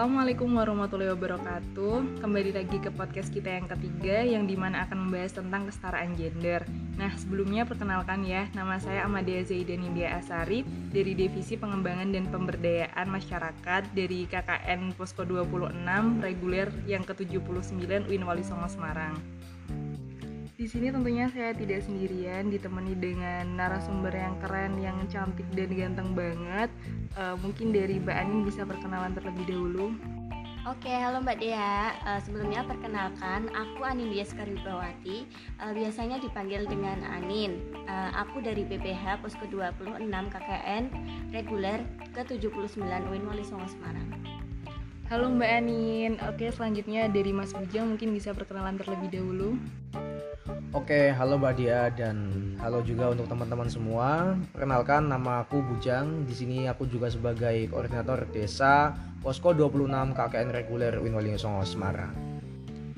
Assalamualaikum warahmatullahi wabarakatuh. Kembali lagi ke podcast kita yang ketiga Yang di mana akan membahas tentang kesetaraan gender. Nah sebelumnya perkenalkan ya Nama saya Amadia Zaidan India Asari Dari Divisi Pengembangan dan Pemberdayaan Masyarakat Dari KKN Posko 26 Reguler yang ke-79 UIN Wali Songo Semarang di sini tentunya saya tidak sendirian, ditemani dengan narasumber yang keren, yang cantik dan ganteng banget. Uh, mungkin dari Mbak Anin bisa perkenalan terlebih dahulu. Oke, halo Mbak Dea. Uh, sebelumnya perkenalkan, aku Anin Dia Skaribawati. Uh, biasanya dipanggil dengan Anin. Uh, aku dari PPH Posko 26 KKN reguler ke-79 UIN Wali Songo Semarang. Halo Mbak Anin. Oke, selanjutnya dari Mas Bujang mungkin bisa perkenalan terlebih dahulu. Oke, halo Mbak Dia dan halo juga untuk teman-teman semua. Perkenalkan nama aku Bujang. Di sini aku juga sebagai koordinator desa Posko 26 KKN reguler Winwaling Songo Semarang.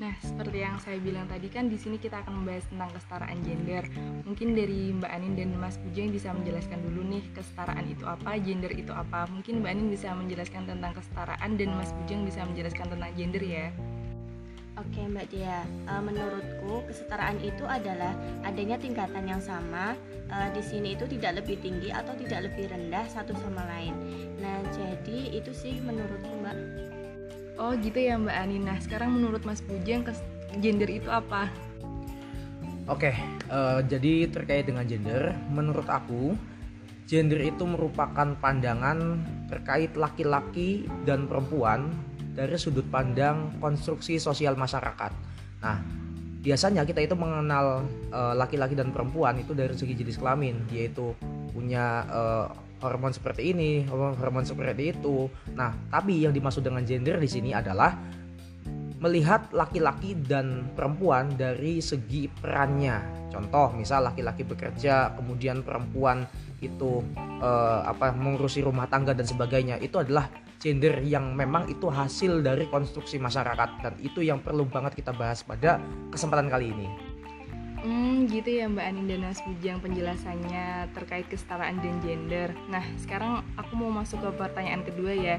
Nah, seperti yang saya bilang tadi kan di sini kita akan membahas tentang kesetaraan gender. Mungkin dari Mbak Anin dan Mas Bujang bisa menjelaskan dulu nih kesetaraan itu apa, gender itu apa. Mungkin Mbak Anin bisa menjelaskan tentang kesetaraan dan Mas Bujang bisa menjelaskan tentang gender ya. Oke Mbak Dia, uh, menurutku kesetaraan itu adalah adanya tingkatan yang sama uh, di sini itu tidak lebih tinggi atau tidak lebih rendah satu sama lain. Nah jadi itu sih menurutku Mbak. Oh gitu ya Mbak Ani. Nah sekarang menurut Mas Bujang gender itu apa? Oke, uh, jadi terkait dengan gender, menurut aku gender itu merupakan pandangan terkait laki-laki dan perempuan dari sudut pandang konstruksi sosial masyarakat. Nah, biasanya kita itu mengenal eh, laki-laki uh, dan perempuan itu dari segi jenis kelamin, yaitu punya uh, hormon seperti ini, hormon, seperti itu. Nah, tapi yang dimaksud dengan gender di sini adalah melihat laki-laki dan perempuan dari segi perannya. Contoh, misal laki-laki bekerja, kemudian perempuan itu uh, apa mengurusi rumah tangga dan sebagainya. Itu adalah gender yang memang itu hasil dari konstruksi masyarakat dan itu yang perlu banget kita bahas pada kesempatan kali ini. Hmm, gitu ya Mbak Anin dan Mas Bujang penjelasannya terkait kesetaraan dan gender. Nah, sekarang aku mau masuk ke pertanyaan kedua ya.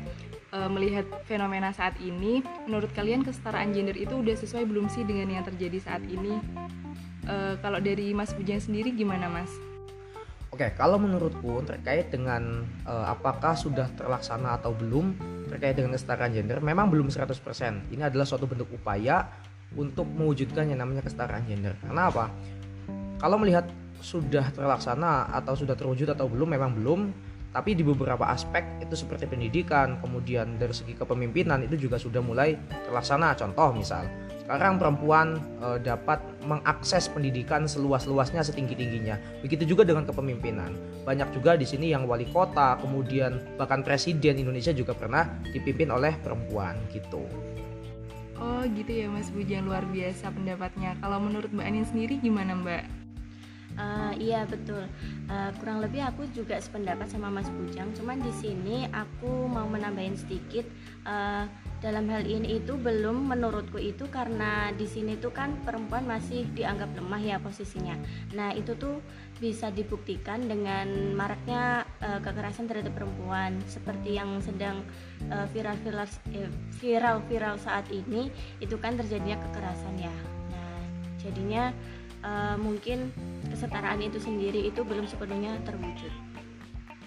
E, melihat fenomena saat ini, menurut kalian kesetaraan gender itu udah sesuai belum sih dengan yang terjadi saat ini? E, kalau dari Mas Bujang sendiri gimana Mas? Oke, kalau menurutku terkait dengan uh, apakah sudah terlaksana atau belum terkait dengan kesetaraan gender, memang belum 100%. Ini adalah suatu bentuk upaya untuk mewujudkan yang namanya kesetaraan gender. Karena apa? Kalau melihat sudah terlaksana atau sudah terwujud atau belum, memang belum. Tapi di beberapa aspek itu seperti pendidikan, kemudian dari segi kepemimpinan itu juga sudah mulai terlaksana. Contoh misal, sekarang perempuan e, dapat mengakses pendidikan seluas-luasnya setinggi-tingginya. Begitu juga dengan kepemimpinan. Banyak juga di sini yang wali kota, kemudian bahkan presiden Indonesia juga pernah dipimpin oleh perempuan gitu. Oh gitu ya Mas Bujang luar biasa pendapatnya. Kalau menurut Mbak Anin sendiri gimana Mbak? Uh, iya betul. Uh, kurang lebih aku juga sependapat sama Mas Bujang. Cuman di sini aku mau menambahin sedikit. Uh, dalam hal ini itu belum menurutku itu karena di sini tuh kan perempuan masih dianggap lemah ya posisinya. Nah itu tuh bisa dibuktikan dengan maraknya uh, kekerasan terhadap perempuan seperti yang sedang uh, viral viral uh, viral viral saat ini itu kan terjadinya kekerasan ya. Nah jadinya uh, mungkin kesetaraan itu sendiri itu belum sepenuhnya terwujud.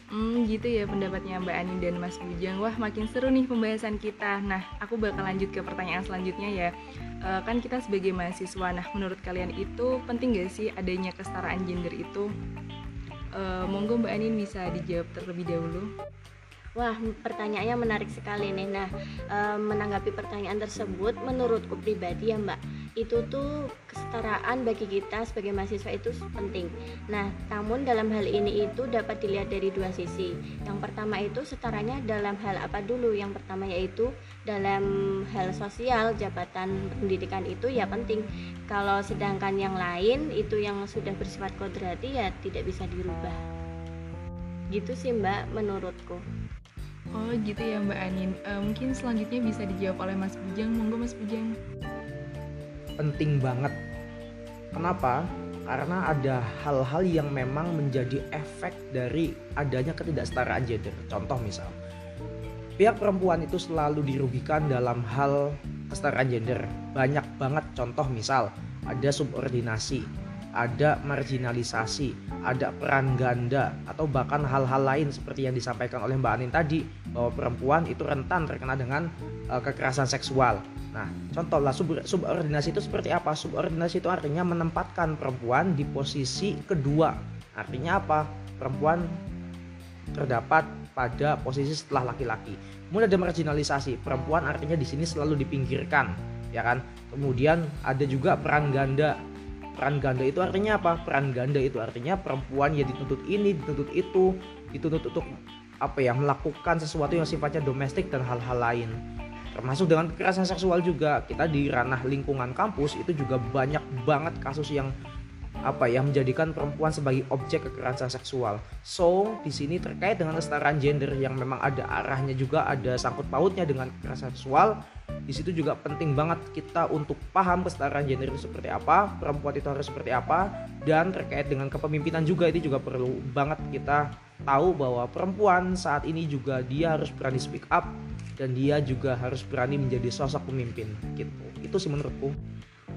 Hmm, gitu ya pendapatnya Mbak Ani dan Mas Bujang. Wah, makin seru nih pembahasan kita. Nah, aku bakal lanjut ke pertanyaan selanjutnya ya. E, kan kita sebagai mahasiswa, nah menurut kalian itu penting gak sih adanya kesetaraan gender itu? E, monggo Mbak Ani bisa dijawab terlebih dahulu. Wah, pertanyaannya menarik sekali nih. Nah, e, menanggapi pertanyaan tersebut, menurutku pribadi ya Mbak, itu tuh kesetaraan bagi kita sebagai mahasiswa itu penting. Nah, namun dalam hal ini itu dapat dilihat dari dua sisi. Yang pertama itu setaranya dalam hal apa dulu? Yang pertama yaitu dalam hal sosial, jabatan pendidikan itu ya penting. Kalau sedangkan yang lain itu yang sudah bersifat kodrati ya tidak bisa dirubah. Gitu sih Mbak menurutku. Oh gitu ya Mbak Anin. Uh, mungkin selanjutnya bisa dijawab oleh Mas Bujang. Monggo Mas Bujang penting banget. Kenapa? Karena ada hal-hal yang memang menjadi efek dari adanya ketidaksetaraan gender. Contoh misal, pihak perempuan itu selalu dirugikan dalam hal kesetaraan gender. Banyak banget contoh misal ada subordinasi, ada marginalisasi, ada peran ganda atau bahkan hal-hal lain seperti yang disampaikan oleh Mbak Anin tadi bahwa perempuan itu rentan terkena dengan uh, kekerasan seksual. Nah, contohlah sub subordinasi itu seperti apa? Subordinasi itu artinya menempatkan perempuan di posisi kedua. Artinya apa? Perempuan terdapat pada posisi setelah laki-laki. Kemudian ada marginalisasi, perempuan artinya di sini selalu dipinggirkan, ya kan? Kemudian ada juga peran ganda. Peran ganda itu artinya apa? Peran ganda itu artinya perempuan ya dituntut ini, dituntut itu, dituntut untuk apa ya melakukan sesuatu yang sifatnya domestik dan hal-hal lain termasuk dengan kekerasan seksual juga kita di ranah lingkungan kampus itu juga banyak banget kasus yang apa ya menjadikan perempuan sebagai objek kekerasan seksual. So di sini terkait dengan kesetaraan gender yang memang ada arahnya juga ada sangkut pautnya dengan kekerasan seksual. Di situ juga penting banget kita untuk paham kesetaraan gender itu seperti apa, perempuan itu harus seperti apa, dan terkait dengan kepemimpinan juga itu juga perlu banget kita tahu bahwa perempuan saat ini juga dia harus berani speak up dan dia juga harus berani menjadi sosok pemimpin gitu. Itu sih menurutku.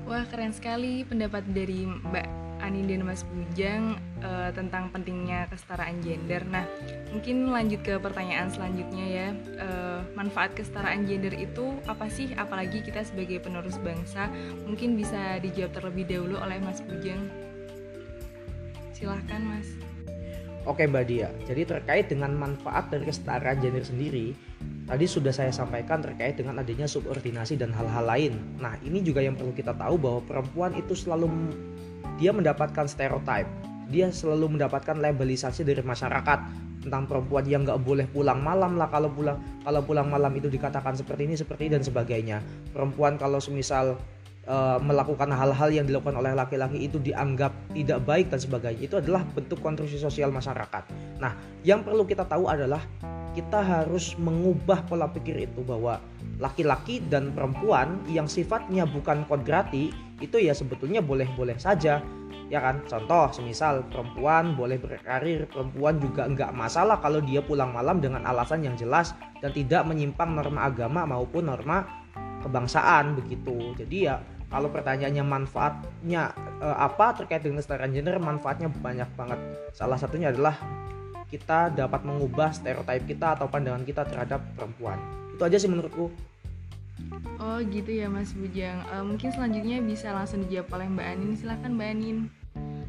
Wah keren sekali pendapat dari Mbak Anin dan Mas Bujang uh, tentang pentingnya kesetaraan gender. Nah, mungkin lanjut ke pertanyaan selanjutnya ya. Uh, manfaat kesetaraan gender itu apa sih? Apalagi kita sebagai penerus bangsa, mungkin bisa dijawab terlebih dahulu oleh Mas Bujang. Silahkan Mas. Oke Mbak Dia, jadi terkait dengan manfaat dari kesetaraan gender sendiri, tadi sudah saya sampaikan terkait dengan adanya subordinasi dan hal-hal lain. Nah ini juga yang perlu kita tahu bahwa perempuan itu selalu dia mendapatkan stereotype. Dia selalu mendapatkan labelisasi dari masyarakat tentang perempuan yang nggak boleh pulang malam lah kalau pulang kalau pulang malam itu dikatakan seperti ini seperti ini dan sebagainya. Perempuan kalau semisal uh, melakukan hal-hal yang dilakukan oleh laki-laki itu dianggap tidak baik dan sebagainya. Itu adalah bentuk konstruksi sosial masyarakat. Nah yang perlu kita tahu adalah kita harus mengubah pola pikir itu bahwa laki-laki dan perempuan yang sifatnya bukan kodrati itu ya sebetulnya boleh-boleh saja ya kan? Contoh semisal perempuan boleh berkarir perempuan juga enggak masalah kalau dia pulang malam dengan alasan yang jelas dan tidak menyimpang norma agama maupun norma kebangsaan begitu. Jadi ya kalau pertanyaannya manfaatnya eh, apa terkait dengan kesetaraan gender manfaatnya banyak banget salah satunya adalah kita dapat mengubah stereotip kita atau pandangan kita terhadap perempuan. Itu aja sih menurutku. Oh gitu ya Mas Bujang. Uh, mungkin selanjutnya bisa langsung dijawab oleh Mbak Anin. Silahkan Mbak Anin.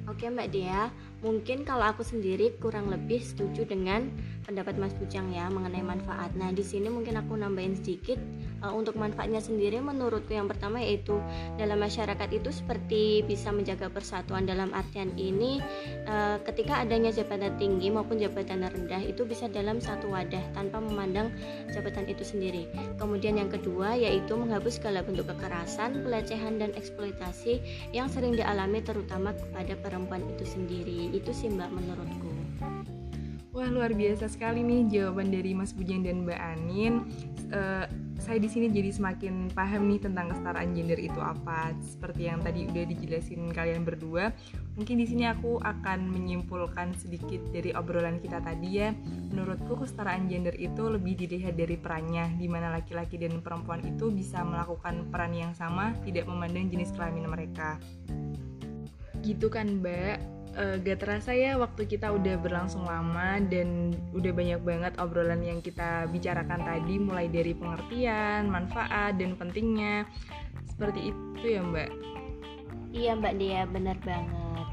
Oke Mbak Dea, mungkin kalau aku sendiri kurang lebih setuju dengan pendapat Mas Bujang ya mengenai manfaat. Nah, di sini mungkin aku nambahin sedikit uh, untuk manfaatnya sendiri menurutku yang pertama yaitu dalam masyarakat itu seperti bisa menjaga persatuan dalam artian ini uh, ketika adanya jabatan tinggi maupun jabatan rendah itu bisa dalam satu wadah tanpa memandang jabatan itu sendiri. Kemudian yang kedua yaitu menghapus segala bentuk kekerasan, pelecehan dan eksploitasi yang sering dialami terutama kepada perempuan itu sendiri. Itu sih Mbak menurutku. Wah luar biasa sekali nih jawaban dari Mas Bujang dan Mbak Anin. Uh, saya di sini jadi semakin paham nih tentang kesetaraan gender itu apa. Seperti yang tadi udah dijelasin kalian berdua. Mungkin di sini aku akan menyimpulkan sedikit dari obrolan kita tadi ya. Menurutku kesetaraan gender itu lebih dilihat dari perannya, di mana laki-laki dan perempuan itu bisa melakukan peran yang sama, tidak memandang jenis kelamin mereka. Gitu kan, Mbak? Uh, gak terasa ya waktu kita udah berlangsung lama dan udah banyak banget obrolan yang kita bicarakan tadi mulai dari pengertian, manfaat dan pentingnya. Seperti itu ya, Mbak. Iya, Mbak Dea, benar banget.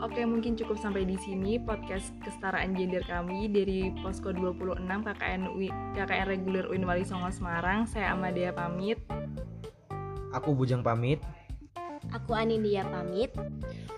Oke, mungkin cukup sampai di sini podcast kesetaraan gender kami dari Posko 26 KKN UI, KKN Reguler UIN Wali Songo Semarang. Saya Amadea pamit. Aku Bujang pamit. Aku Anindia pamit.